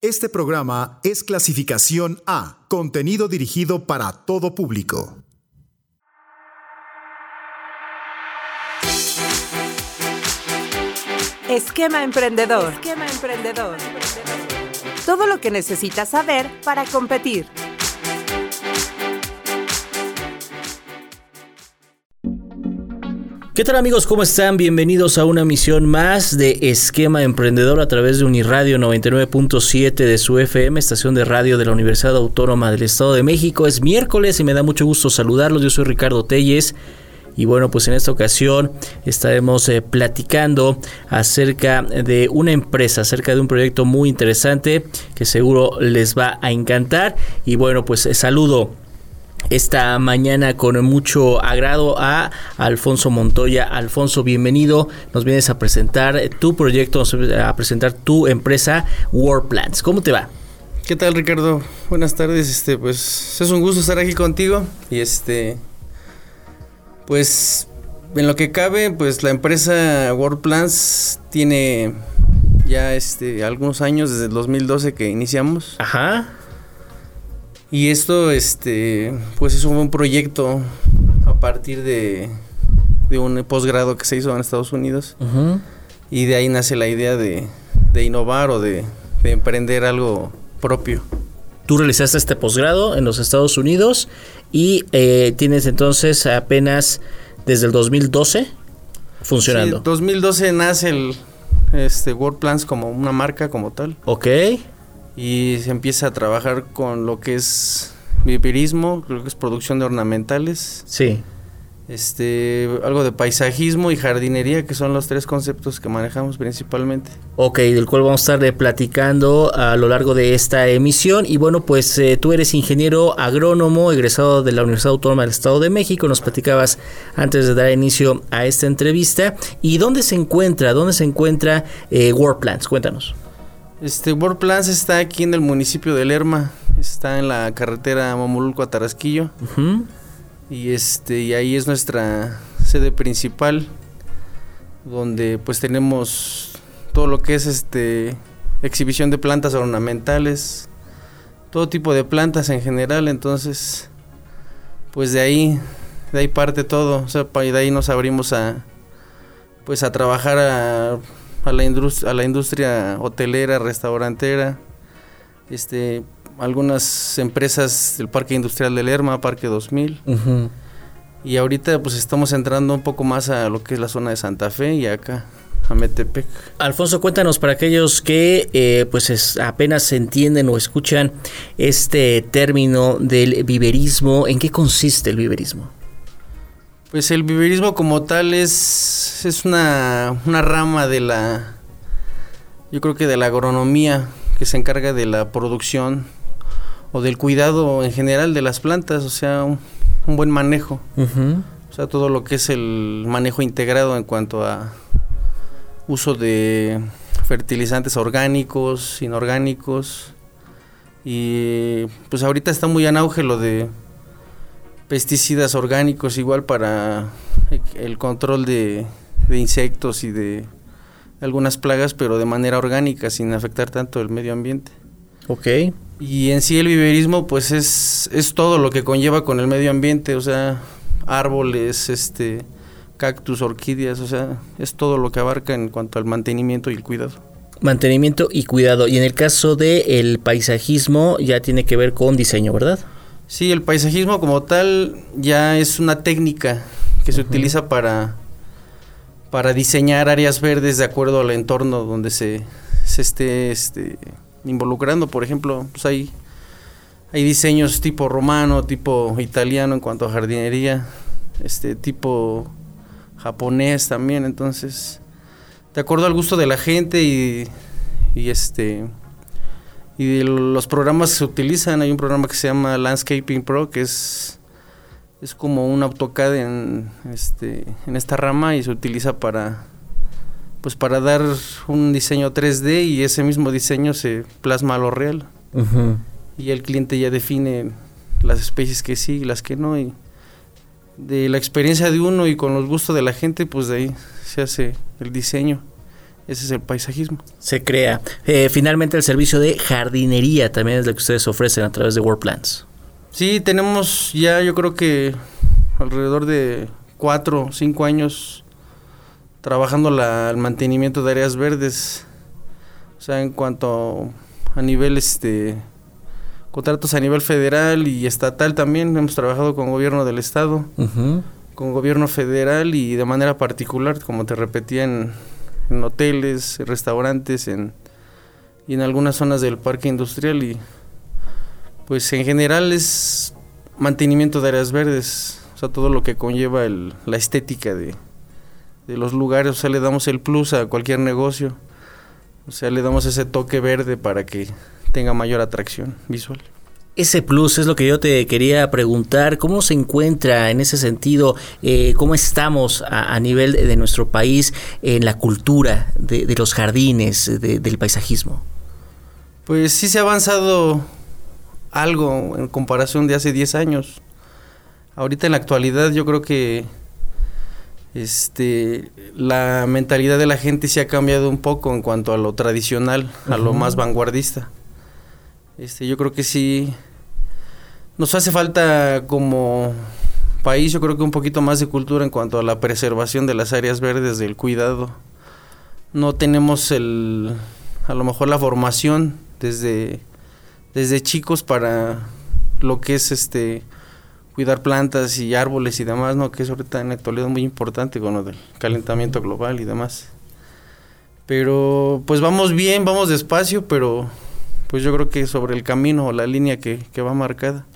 Este programa es clasificación A, contenido dirigido para todo público. Esquema emprendedor. Esquema emprendedor. Todo lo que necesitas saber para competir. ¿Qué tal amigos? ¿Cómo están? Bienvenidos a una misión más de Esquema Emprendedor a través de Uniradio 99.7 de su FM, estación de radio de la Universidad Autónoma del Estado de México. Es miércoles y me da mucho gusto saludarlos. Yo soy Ricardo Telles. Y bueno, pues en esta ocasión estaremos eh, platicando acerca de una empresa, acerca de un proyecto muy interesante que seguro les va a encantar. Y bueno, pues eh, saludo esta mañana con mucho agrado a Alfonso Montoya. Alfonso, bienvenido. Nos vienes a presentar tu proyecto, a presentar tu empresa Plants. ¿Cómo te va? ¿Qué tal, Ricardo? Buenas tardes. Este, pues es un gusto estar aquí contigo y este pues en lo que cabe, pues la empresa Plants tiene ya este algunos años desde el 2012 que iniciamos. Ajá. Y esto, este, pues es un proyecto a partir de, un posgrado que se hizo en Estados Unidos. Y de ahí nace la idea de, innovar o de, emprender algo propio. Tú realizaste este posgrado en los Estados Unidos y eh, tienes entonces apenas desde el 2012 funcionando. Sí, 2012 nace el este, World Plans como una marca como tal. Ok y se empieza a trabajar con lo que es viverismo, creo que es producción de ornamentales. Sí. Este, algo de paisajismo y jardinería, que son los tres conceptos que manejamos principalmente. Ok, del cual vamos a estar platicando a lo largo de esta emisión. Y bueno, pues eh, tú eres ingeniero agrónomo, egresado de la Universidad Autónoma del Estado de México. Nos platicabas antes de dar inicio a esta entrevista. ¿Y dónde se encuentra? ¿Dónde se encuentra eh, Plants? Cuéntanos. Este World Plans está aquí en el municipio de Lerma, está en la carretera Mamululco a Tarasquillo. Y este y ahí es nuestra sede principal donde pues tenemos todo lo que es este exhibición de plantas ornamentales, todo tipo de plantas en general, entonces pues de ahí de ahí parte todo, o sea, de ahí nos abrimos a pues a trabajar a a la, industria, a la industria hotelera, restaurantera, este, algunas empresas del Parque Industrial de Lerma, Parque 2000. Y ahorita pues estamos entrando un poco más a lo que es la zona de Santa Fe y acá a Metepec. Alfonso, cuéntanos para aquellos que eh, pues apenas entienden o escuchan este término del viverismo, ¿en qué consiste el viverismo? Pues el viverismo como tal es, es una, rama de la, yo creo que de la agronomía que se encarga de la producción o del cuidado en general de las plantas, o sea, un, buen manejo. O sea, todo lo que es el manejo integrado en cuanto a uso de fertilizantes orgánicos, inorgánicos. Y pues ahorita está muy en auge lo de pesticidas orgánicos igual para el control de, insectos y de algunas plagas, pero de manera orgánica, sin afectar tanto el medio ambiente. Ok. Y en sí el viverismo, pues es, es todo lo que conlleva con el medio ambiente, o sea, árboles, este, cactus, orquídeas, o sea, es todo lo que abarca en cuanto al mantenimiento y el cuidado. Mantenimiento y cuidado. Y en el caso del el paisajismo, ya tiene que ver con diseño, ¿verdad? Sí, el paisajismo como tal ya es una técnica que se utiliza para, para diseñar áreas verdes de acuerdo al entorno donde se, se esté este, involucrando. Por ejemplo, pues hay, hay diseños tipo romano, tipo italiano en cuanto a jardinería, este tipo japonés también, entonces de acuerdo al gusto de la gente y, y este y de los programas que se utilizan, hay un programa que se llama Landscaping Pro, que es, es como un AutoCAD en, este, en esta rama y se utiliza para, pues para dar un diseño 3D y ese mismo diseño se plasma a lo real. Y el cliente ya define las especies que sí y las que no. Y de la experiencia de uno y con los gustos de la gente, pues de ahí se hace el diseño. Ese es el paisajismo. Se crea. Eh, finalmente el servicio de jardinería también es lo que ustedes ofrecen a través de World Plants. Sí, tenemos ya yo creo que alrededor de cuatro o cinco años trabajando la, el mantenimiento de áreas verdes. O sea, en cuanto a nivel este contratos a nivel federal y estatal también hemos trabajado con gobierno del estado, con gobierno federal y de manera particular, como te repetía en, en hoteles, restaurantes, en y en algunas zonas del parque industrial. Y pues en general es mantenimiento de áreas verdes, o sea, todo lo que conlleva el, la estética de, de los lugares, o sea, le damos el plus a cualquier negocio, o sea, le damos ese toque verde para que tenga mayor atracción visual. Ese plus es lo que yo te quería preguntar, ¿cómo se encuentra en ese sentido, eh, cómo estamos a, a, nivel de nuestro país en la cultura de, de los jardines, de, del paisajismo? Pues sí se ha avanzado algo en comparación de hace 10 años. Ahorita en la actualidad yo creo que este la mentalidad de la gente se ha cambiado un poco en cuanto a lo tradicional, uh -huh. a lo más vanguardista. Este, yo creo que sí nos hace falta como país, yo creo que un poquito más de cultura en cuanto a la preservación de las áreas verdes, del cuidado. No tenemos el a lo mejor la formación desde desde chicos para lo que es este cuidar plantas y árboles y demás, ¿no? Que es ahorita en la actualidad muy importante con lo del calentamiento global y demás. Pero pues vamos bien, vamos despacio, pero pues yo creo que sobre el camino o la línea que, que va marcada.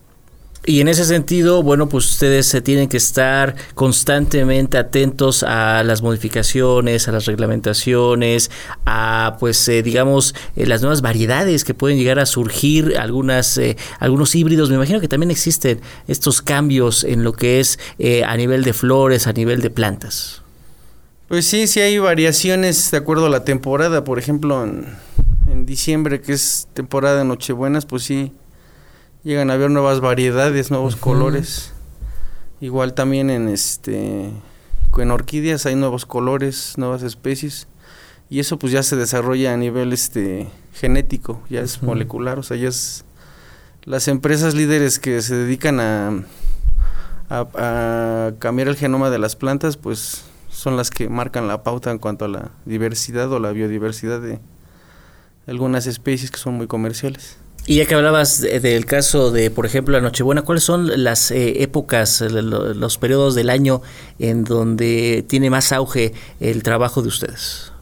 Y en ese sentido, bueno, pues ustedes se tienen que estar constantemente atentos a las modificaciones, a las reglamentaciones, a pues eh, digamos eh, las nuevas variedades que pueden llegar a surgir, algunas eh, algunos híbridos. Me imagino que también existen estos cambios en lo que es eh, a nivel de flores, a nivel de plantas. Pues sí, sí hay variaciones de acuerdo a la temporada. Por ejemplo, en, en diciembre, que es temporada de Nochebuenas, pues sí llegan a haber nuevas variedades, nuevos uh -huh. colores. Igual también en este en orquídeas hay nuevos colores, nuevas especies y eso pues ya se desarrolla a nivel este genético, ya es uh -huh. molecular, o sea, ya es las empresas líderes que se dedican a, a, a cambiar el genoma de las plantas, pues son las que marcan la pauta en cuanto a la diversidad o la biodiversidad de algunas especies que son muy comerciales. Y ya que hablabas de, del caso de, por ejemplo, la Nochebuena, ¿cuáles son las eh, épocas, los, los periodos del año en donde tiene más auge el trabajo de ustedes?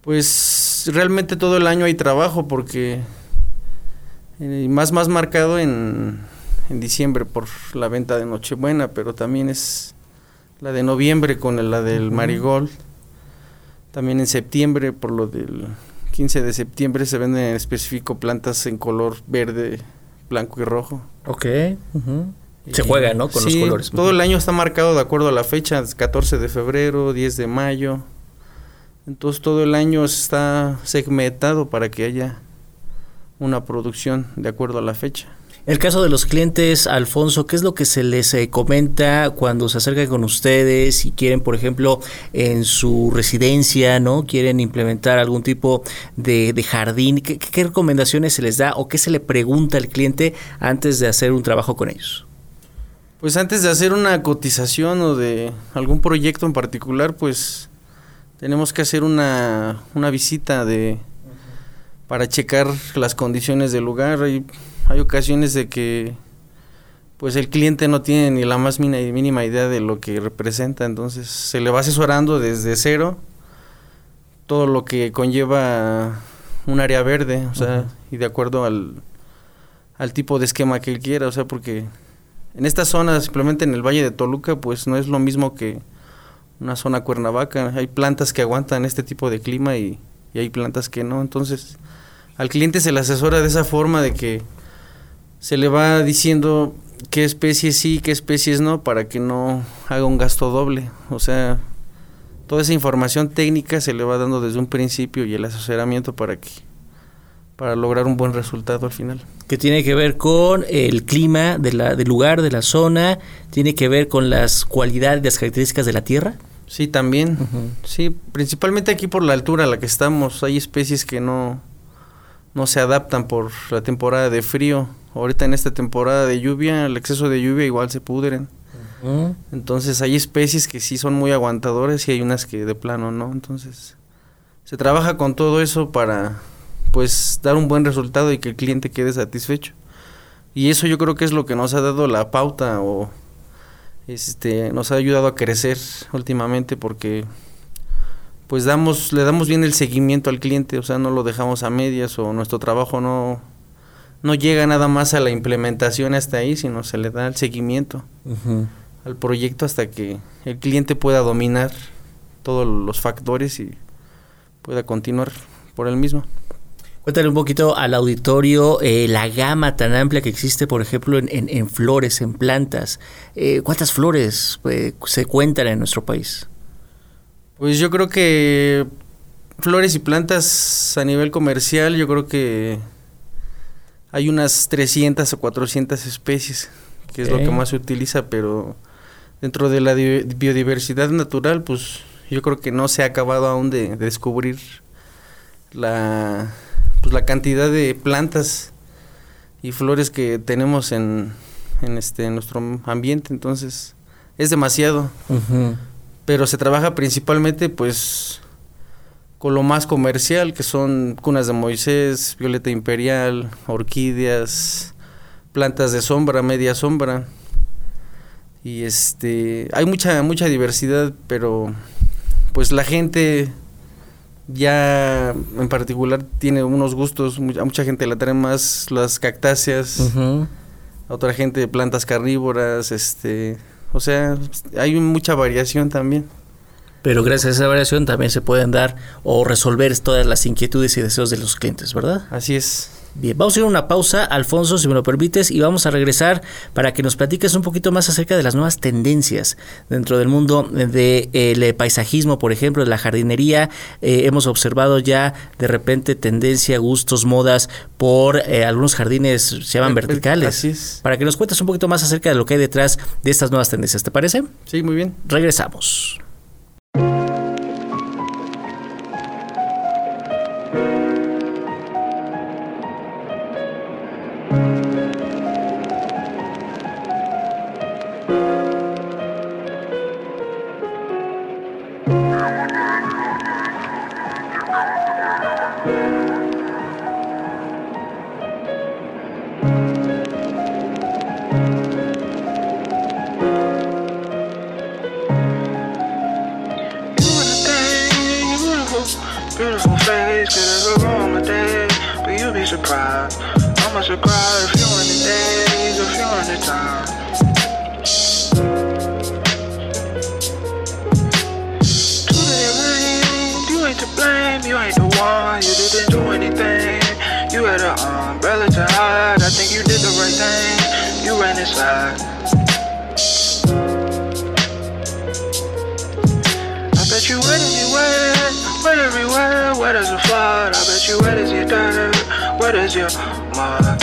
Pues realmente todo el año hay trabajo porque eh, más más marcado en, en diciembre por la venta de Nochebuena, pero también es la de noviembre con la del marigold, también en septiembre por lo del 15 de septiembre se venden en específico plantas en color verde, blanco y rojo. Ok. Uh -huh. Se juega, ¿no? Con sí, los colores. Todo el año está marcado de acuerdo a la fecha, 14 de febrero, 10 de mayo. Entonces todo el año está segmentado para que haya una producción de acuerdo a la fecha. El caso de los clientes, Alfonso, ¿qué es lo que se les eh, comenta cuando se acercan con ustedes y quieren, por ejemplo, en su residencia, ¿no? Quieren implementar algún tipo de, jardín. ¿Qué, ¿Qué, recomendaciones se les da o qué se le pregunta al cliente antes de hacer un trabajo con ellos? Pues antes de hacer una cotización o de algún proyecto en particular, pues tenemos que hacer una, una visita de para checar las condiciones del lugar. Y hay ocasiones de que pues el cliente no tiene ni la más mínima idea de lo que representa, entonces se le va asesorando desde cero todo lo que conlleva un área verde, o sea, uh -huh. y de acuerdo al, al tipo de esquema que él quiera, o sea, porque en esta zona, simplemente en el Valle de Toluca, pues no es lo mismo que una zona Cuernavaca, hay plantas que aguantan este tipo de clima y, y hay plantas que no, entonces al cliente se le asesora de esa forma de que se le va diciendo qué especies sí, qué especies no, para que no haga un gasto doble. O sea, toda esa información técnica se le va dando desde un principio y el asesoramiento para que para lograr un buen resultado al final. Que tiene que ver con el clima de la, del lugar, de la zona, tiene que ver con las cualidades, las características de la tierra. Sí, también. Sí, principalmente aquí por la altura a la que estamos. Hay especies que no, no se adaptan por la temporada de frío. Ahorita en esta temporada de lluvia, el exceso de lluvia igual se pudren. Entonces hay especies que sí son muy aguantadoras y hay unas que de plano no. Entonces se trabaja con todo eso para pues dar un buen resultado y que el cliente quede satisfecho. Y eso yo creo que es lo que nos ha dado la pauta o este nos ha ayudado a crecer últimamente porque pues damos le damos bien el seguimiento al cliente, o sea, no lo dejamos a medias o nuestro trabajo no no llega nada más a la implementación hasta ahí, sino se le da el seguimiento al proyecto hasta que el cliente pueda dominar todos los factores y pueda continuar por el mismo. Cuéntale un poquito al auditorio eh, la gama tan amplia que existe, por ejemplo, en, en, flores, en plantas. Eh, ¿Cuántas flores eh, se cuentan en nuestro país? Pues yo creo que flores y plantas a nivel comercial, yo creo que hay unas 300 o 400 especies, que es lo que más se utiliza, pero dentro de la biodiversidad natural, pues yo creo que no se ha acabado aún de, descubrir la, pues, la cantidad de plantas y flores que tenemos en, en, este, nuestro ambiente, entonces es demasiado. Pero se trabaja principalmente pues con lo más comercial, que son cunas de Moisés, violeta imperial, orquídeas, plantas de sombra, media sombra. Y este hay mucha mucha diversidad pero pues la gente ya en particular tiene unos gustos a mucha gente le traen más las cactáceas a otra gente plantas carnívoras este o sea hay mucha variación también pero gracias a esa variación también se pueden dar o resolver todas las inquietudes y deseos de los clientes, ¿verdad? Así es. Bien, vamos a ir a una pausa, Alfonso, si me lo permites, y vamos a regresar para que nos platiques un poquito más acerca de las nuevas tendencias dentro del mundo del de, paisajismo, por ejemplo, de la jardinería. Eh, hemos observado ya de repente tendencia, gustos, modas por eh, algunos jardines, se llaman verticales. Para que nos cuentes un poquito más acerca de lo que hay detrás de estas nuevas tendencias, ¿te parece? Sí, muy bien. Regresamos. thank you Beautiful face, could have go on with that. But you'd be surprised. How much I cry if you in the days, if you in the time. You ain't to blame, you ain't the one, you didn't do anything. You had an umbrella to hide, I think you did the right thing. You ran inside. wet everywhere, wet as a flood. I bet you wet as your dirt, wet as your mud.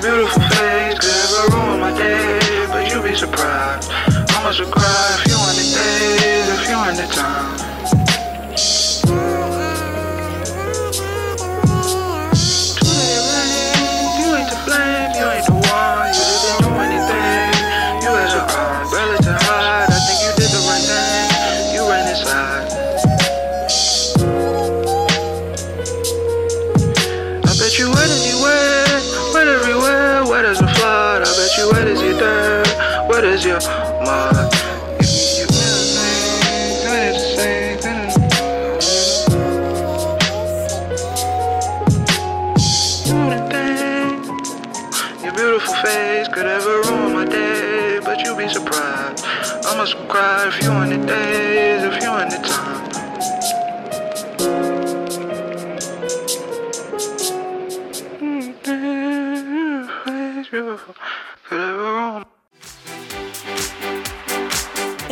Beautiful face, could ever ruin my day, but you'd be surprised. I must a cried.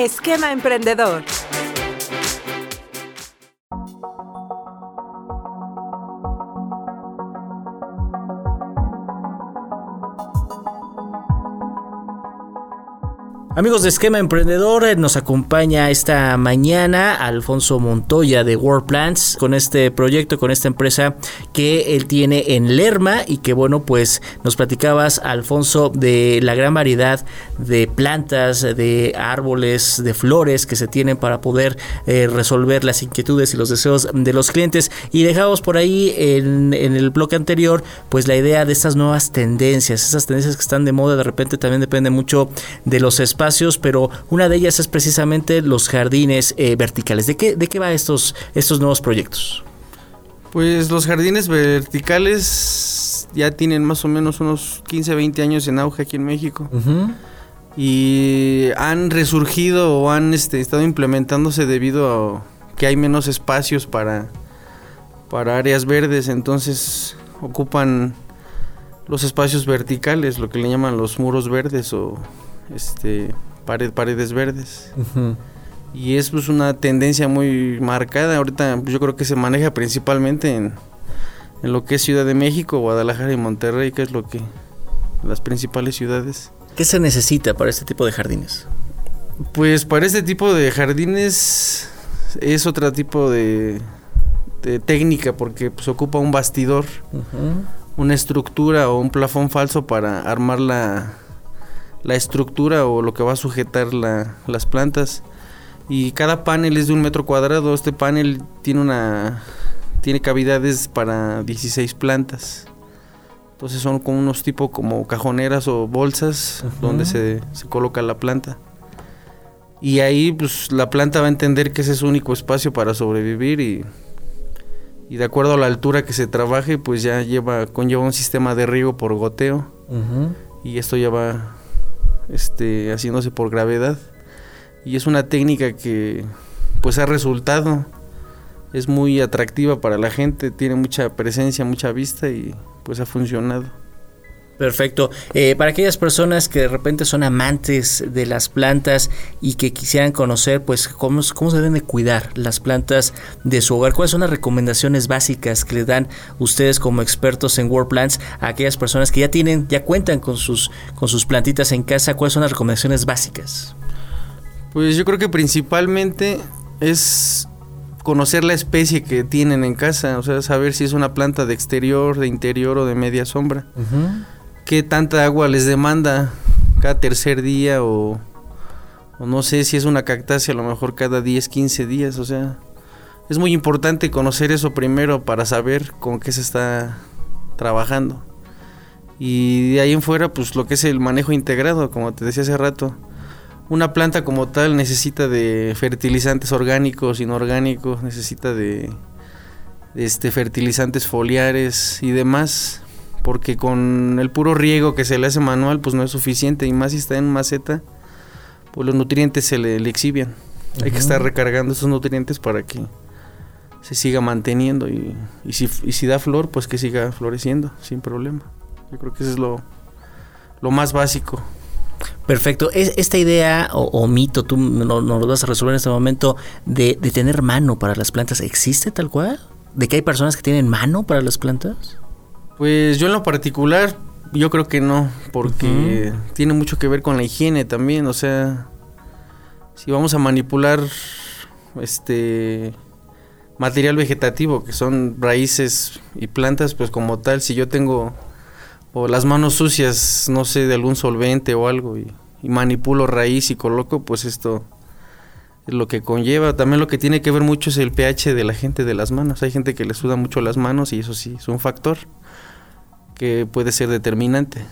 Esquema Emprendedor. Amigos de Esquema Emprendedor, eh, nos acompaña esta mañana Alfonso Montoya de World Plants con este proyecto, con esta empresa que él tiene en Lerma y que bueno, pues nos platicabas, Alfonso, de la gran variedad de plantas, de árboles, de flores que se tienen para poder eh, resolver las inquietudes y los deseos de los clientes. Y dejamos por ahí en, en el bloque anterior, pues la idea de estas nuevas tendencias, esas tendencias que están de moda, de repente también depende mucho de los espacios pero una de ellas es precisamente los jardines eh, verticales. ¿De qué, ¿De qué va estos, estos nuevos proyectos? Pues los jardines verticales ya tienen más o menos unos 15, 20 años en auge aquí en México. Y han resurgido o han este, estado implementándose debido a que hay menos espacios para, para áreas verdes. Entonces ocupan los espacios verticales, lo que le llaman los muros verdes o este, pared, paredes verdes. Y es pues una tendencia muy marcada. Ahorita pues, yo creo que se maneja principalmente en, en, lo que es Ciudad de México, Guadalajara y Monterrey, que es lo que las principales ciudades. ¿Qué se necesita para este tipo de jardines? Pues para este tipo de jardines es otro tipo de, de técnica porque pues ocupa un bastidor, una estructura o un plafón falso para armar la, la estructura o lo que va a sujetar las plantas. Y cada panel es de un metro cuadrado. Este panel tiene una tiene cavidades para 16 plantas. Entonces son como unos tipo como cajoneras o bolsas donde se, se, coloca la planta. Y ahí pues la planta va a entender que ese es su único espacio para sobrevivir y, y de acuerdo a la altura que se trabaje pues ya lleva conlleva un sistema de riego por goteo. Y esto ya va este, haciéndose por gravedad. Y es una técnica que pues ha resultado. Es muy atractiva para la gente, tiene mucha presencia, mucha vista y pues ha funcionado. Perfecto. Eh, para aquellas personas que de repente son amantes de las plantas y que quisieran conocer, pues, cómo, cómo se deben de cuidar las plantas de su hogar, ¿cuáles son las recomendaciones básicas que le dan ustedes como expertos en World Plants a aquellas personas que ya tienen, ya cuentan con sus, con sus plantitas en casa? ¿Cuáles son las recomendaciones básicas? Pues yo creo que principalmente es conocer la especie que tienen en casa, o sea, saber si es una planta de exterior, de interior o de media sombra qué tanta agua les demanda cada tercer día o, no sé si es una cactácea a lo mejor cada 10, 15 días, o sea, es muy importante conocer eso primero para saber con qué se está trabajando. Y de ahí en fuera, pues lo que es el manejo integrado, como te decía hace rato. Una planta como tal necesita de fertilizantes orgánicos, inorgánicos, necesita de, de este, fertilizantes foliares y demás porque con el puro riego que se le hace manual pues no es suficiente y más si está en maceta pues los nutrientes se le, exhiben hay que estar recargando esos nutrientes para que se siga manteniendo y, si, si da flor pues que siga floreciendo sin problema yo creo que eso es lo, lo más básico Perfecto. esta idea o, mito, tú nos lo vas a resolver en este momento, de, de, tener mano para las plantas, ¿existe tal cual? ¿De que hay personas que tienen mano para las plantas? Pues yo en lo particular, yo creo que no, porque tiene mucho que ver con la higiene también, o sea, si vamos a manipular este material vegetativo, que son raíces y plantas, pues como tal, si yo tengo o las manos sucias, no sé, de algún solvente o algo, y, y manipulo raíz y coloco, pues esto es lo que conlleva. También lo que tiene que ver mucho es el pH de la gente de las manos. Hay gente que le suda mucho las manos y eso sí es un factor que puede ser determinante.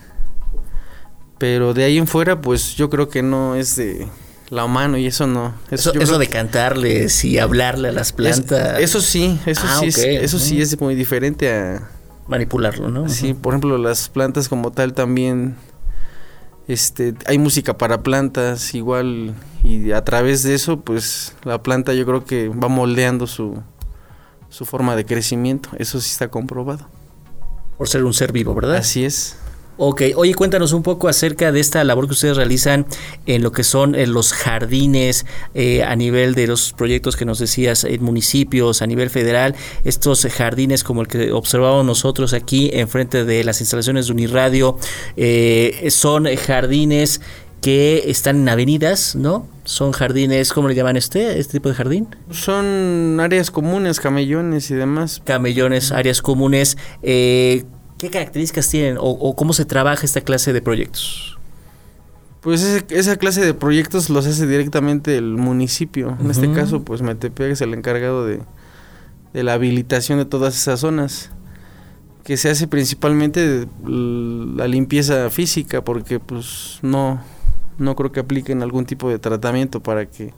Pero de ahí en fuera, pues yo creo que no es de la mano y eso no. Eso, eso, de cantarles y hablarle a las plantas. eso sí, eso ah, sí, es, eso sí es muy diferente a manipularlo, ¿no? Sí, por ejemplo, las plantas como tal también este hay música para plantas igual y a través de eso pues la planta yo creo que va moldeando su su forma de crecimiento, eso sí está comprobado. Por ser un ser vivo, ¿verdad? Así es. Ok, oye, cuéntanos un poco acerca de esta labor que ustedes realizan en lo que son eh, los jardines eh, a nivel de los proyectos que nos decías en municipios, a nivel federal, estos jardines como el que observamos nosotros aquí enfrente de las instalaciones de Uniradio, eh, son jardines que están en avenidas, ¿no? Son jardines, ¿cómo le llaman este, este tipo de jardín? Son áreas comunes, camellones y demás. Camellones, áreas comunes. Eh, ¿Qué características tienen o, cómo se trabaja esta clase de proyectos? Pues esa clase de proyectos los hace directamente el municipio. En este caso, pues Metepec es el encargado de, de la habilitación de todas esas zonas que se hace principalmente la limpieza física porque pues no no creo que apliquen algún tipo de tratamiento para que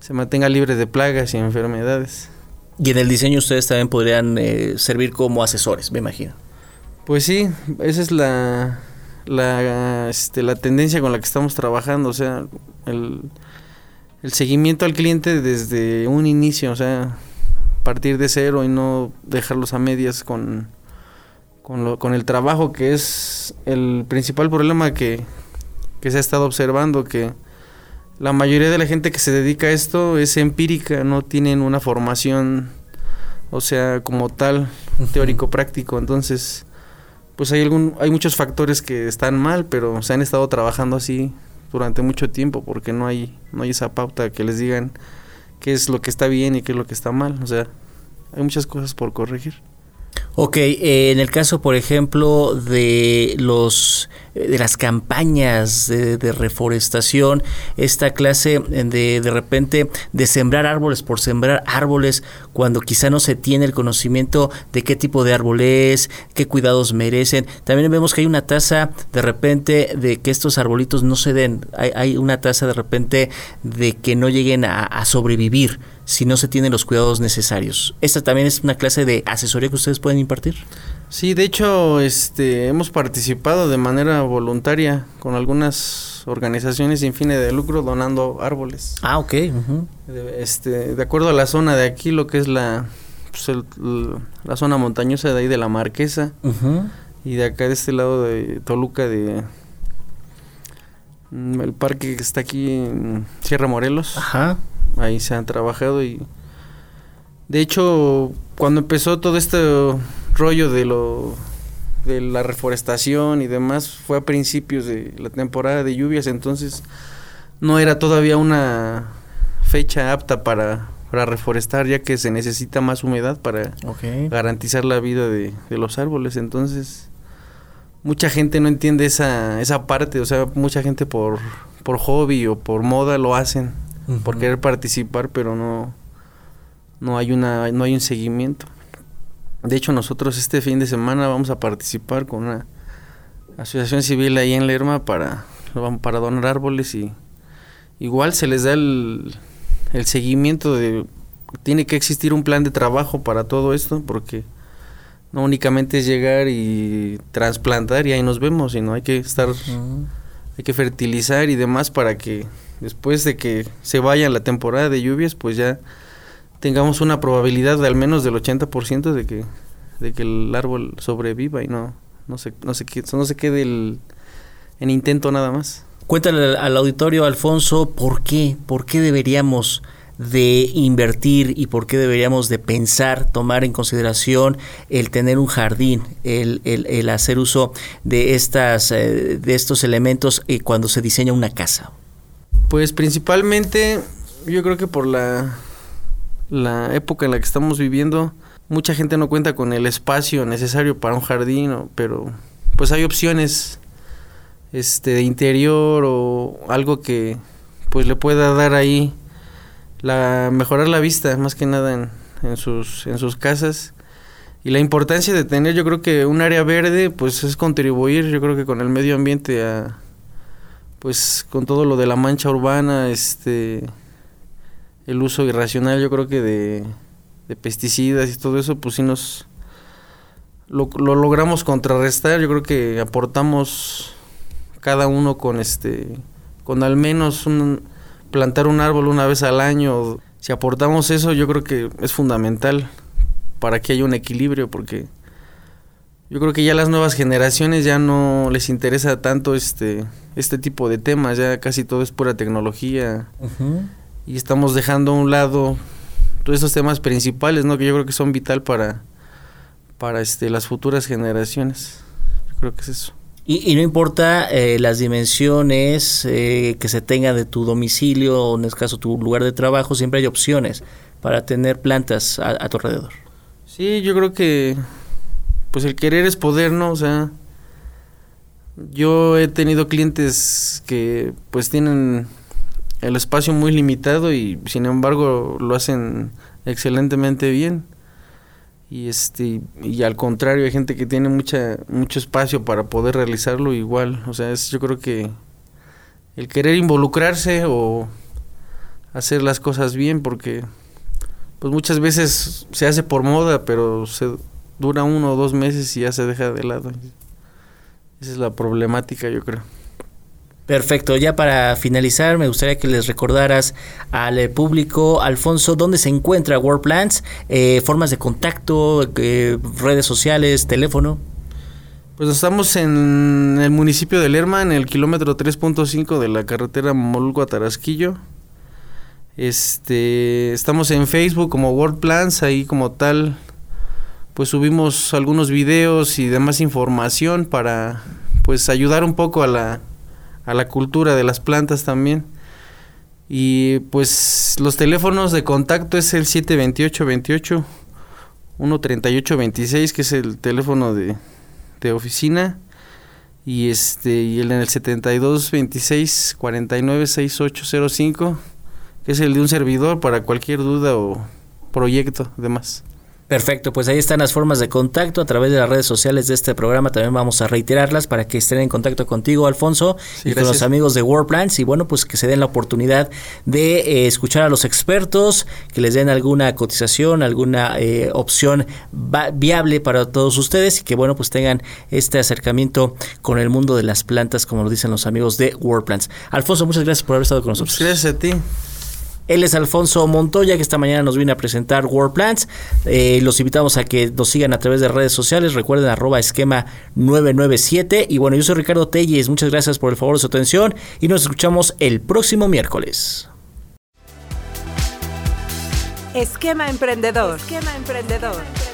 se mantenga libre de plagas y enfermedades. Y en el diseño ustedes también podrían eh, servir como asesores, me imagino. Pues sí, esa es la la, este, la tendencia con la que estamos trabajando, o sea, el, el seguimiento al cliente desde un inicio, o sea, partir de cero y no dejarlos a medias con con, el trabajo que es el principal problema que, se ha estado observando, que la mayoría de la gente que se dedica a esto es empírica, no tienen una formación, o sea, como tal, teórico-práctico, entonces, pues hay, algún, hay muchos factores que están mal, pero se han estado trabajando así durante mucho tiempo, porque no hay, no hay esa pauta que les digan qué es lo que está bien y qué es lo que está mal, o sea, hay muchas cosas por corregir. Ok, eh, en el caso, por ejemplo, de los de las campañas de, reforestación, esta clase de de repente de sembrar árboles por sembrar árboles cuando quizá no se tiene el conocimiento de qué tipo de árbol es, qué cuidados merecen. También vemos que hay una tasa de repente de que estos arbolitos no se den, hay, hay una tasa de repente de que no lleguen a sobrevivir si no se tienen los cuidados necesarios. ¿Esta también es una clase de asesoría que ustedes pueden impartir? Sí, de hecho, este, hemos participado de manera voluntaria con algunas organizaciones sin fines de lucro donando árboles. Ah, ok. de, este, de acuerdo a la zona de aquí, lo que es la, pues la zona montañosa de ahí de la Marquesa y de acá de este lado de Toluca de mm, el parque que está aquí en Sierra Morelos. Ajá ahí se han trabajado y de hecho cuando empezó todo este rollo de lo de la reforestación y demás fue a principios de la temporada de lluvias entonces no era todavía una fecha apta para, para reforestar ya que se necesita más humedad para garantizar la vida de, de los árboles. Entonces mucha gente no entiende esa, esa parte o sea mucha gente por por hobby o por moda lo hacen por querer participar, pero no, no hay una, no hay un seguimiento. De hecho, nosotros este fin de semana vamos a participar con una asociación civil ahí en Lerma para, para donar árboles y igual se les da el, el seguimiento de tiene que existir un plan de trabajo para todo esto porque no únicamente es llegar y trasplantar y ahí nos vemos, sino hay que estar, hay que fertilizar y demás para que después de que se vaya la temporada de lluvias, pues ya tengamos una probabilidad de al menos del 80% de que, de que el árbol sobreviva y no, no, se, no, se, no se quede el, en intento nada más. Cuéntale al auditorio, Alfonso, ¿por qué? ¿Por qué deberíamos de invertir y por qué deberíamos de pensar, tomar en consideración el tener un jardín, el, el, el hacer uso de, estas, eh, de estos elementos eh, cuando se diseña una casa? Pues principalmente yo creo que por la, la época en la que estamos viviendo, mucha gente no cuenta con el espacio necesario para un jardín, pero pues hay opciones este de interior o algo que pues le pueda dar ahí la mejorar la vista más que nada en, en sus en sus casas. Y la importancia de tener yo creo que un área verde pues es contribuir yo creo que con el medio ambiente a pues con todo lo de la mancha urbana, este el uso irracional yo creo que de, pesticidas y todo eso, pues sí nos lo, logramos contrarrestar, yo creo que aportamos cada uno con este con al menos un, plantar un árbol una vez al año, si aportamos eso yo creo que es fundamental para que haya un equilibrio porque yo creo que ya las nuevas generaciones ya no les interesa tanto este este tipo de temas, ya casi todo es pura tecnología. Y estamos dejando a un lado todos esos temas principales, ¿no? Que yo creo que son vital para para este las futuras generaciones. Yo creo que es eso. Y, no importa eh, las dimensiones eh, que se tenga de tu domicilio o en este caso tu lugar de trabajo, siempre hay opciones para tener plantas a, tu alrededor. Sí, yo creo que pues el querer es poder, ¿no? O sea, yo he tenido clientes que pues tienen el espacio muy limitado y sin embargo lo hacen excelentemente bien y este y al contrario hay gente que tiene mucha mucho espacio para poder realizarlo igual o sea es yo creo que el querer involucrarse o hacer las cosas bien porque pues muchas veces se hace por moda pero se dura uno o dos meses y ya se deja de lado esa es la problemática yo creo Perfecto, ya para finalizar me gustaría que les recordaras al eh, público, Alfonso, dónde se encuentra WordPlans, eh, formas de contacto, eh, redes sociales, teléfono. Pues estamos en el municipio de Lerma, en el kilómetro 3.5 de la carretera Molulco a Tarasquillo. Este, estamos en Facebook como WordPlans, ahí como tal, pues subimos algunos videos y demás información para pues ayudar un poco a la a la cultura de las plantas también. Y pues los teléfonos de contacto es el 728 28 138 26, que es el teléfono de, de oficina. Y este y el en el 72 26 49 6805, que es el de un servidor para cualquier duda o proyecto demás. Perfecto, pues ahí están las formas de contacto a través de las redes sociales de este programa. También vamos a reiterarlas para que estén en contacto contigo, Alfonso, y con los amigos de WordPlans. Y bueno, pues que se den la oportunidad de eh, escuchar a los expertos, que les den alguna cotización, alguna eh, opción viable para todos ustedes y que bueno, pues tengan este acercamiento con el mundo de las plantas, como lo dicen los amigos de WordPlans. Alfonso, muchas gracias por haber estado con nosotros. Gracias a ti. Él es Alfonso Montoya, que esta mañana nos viene a presentar World Plans. Eh, los invitamos a que nos sigan a través de redes sociales. Recuerden arroba esquema 997. Y bueno, yo soy Ricardo Telles. Muchas gracias por el favor de su atención y nos escuchamos el próximo miércoles. Esquema Emprendedor. Esquema Emprendedor.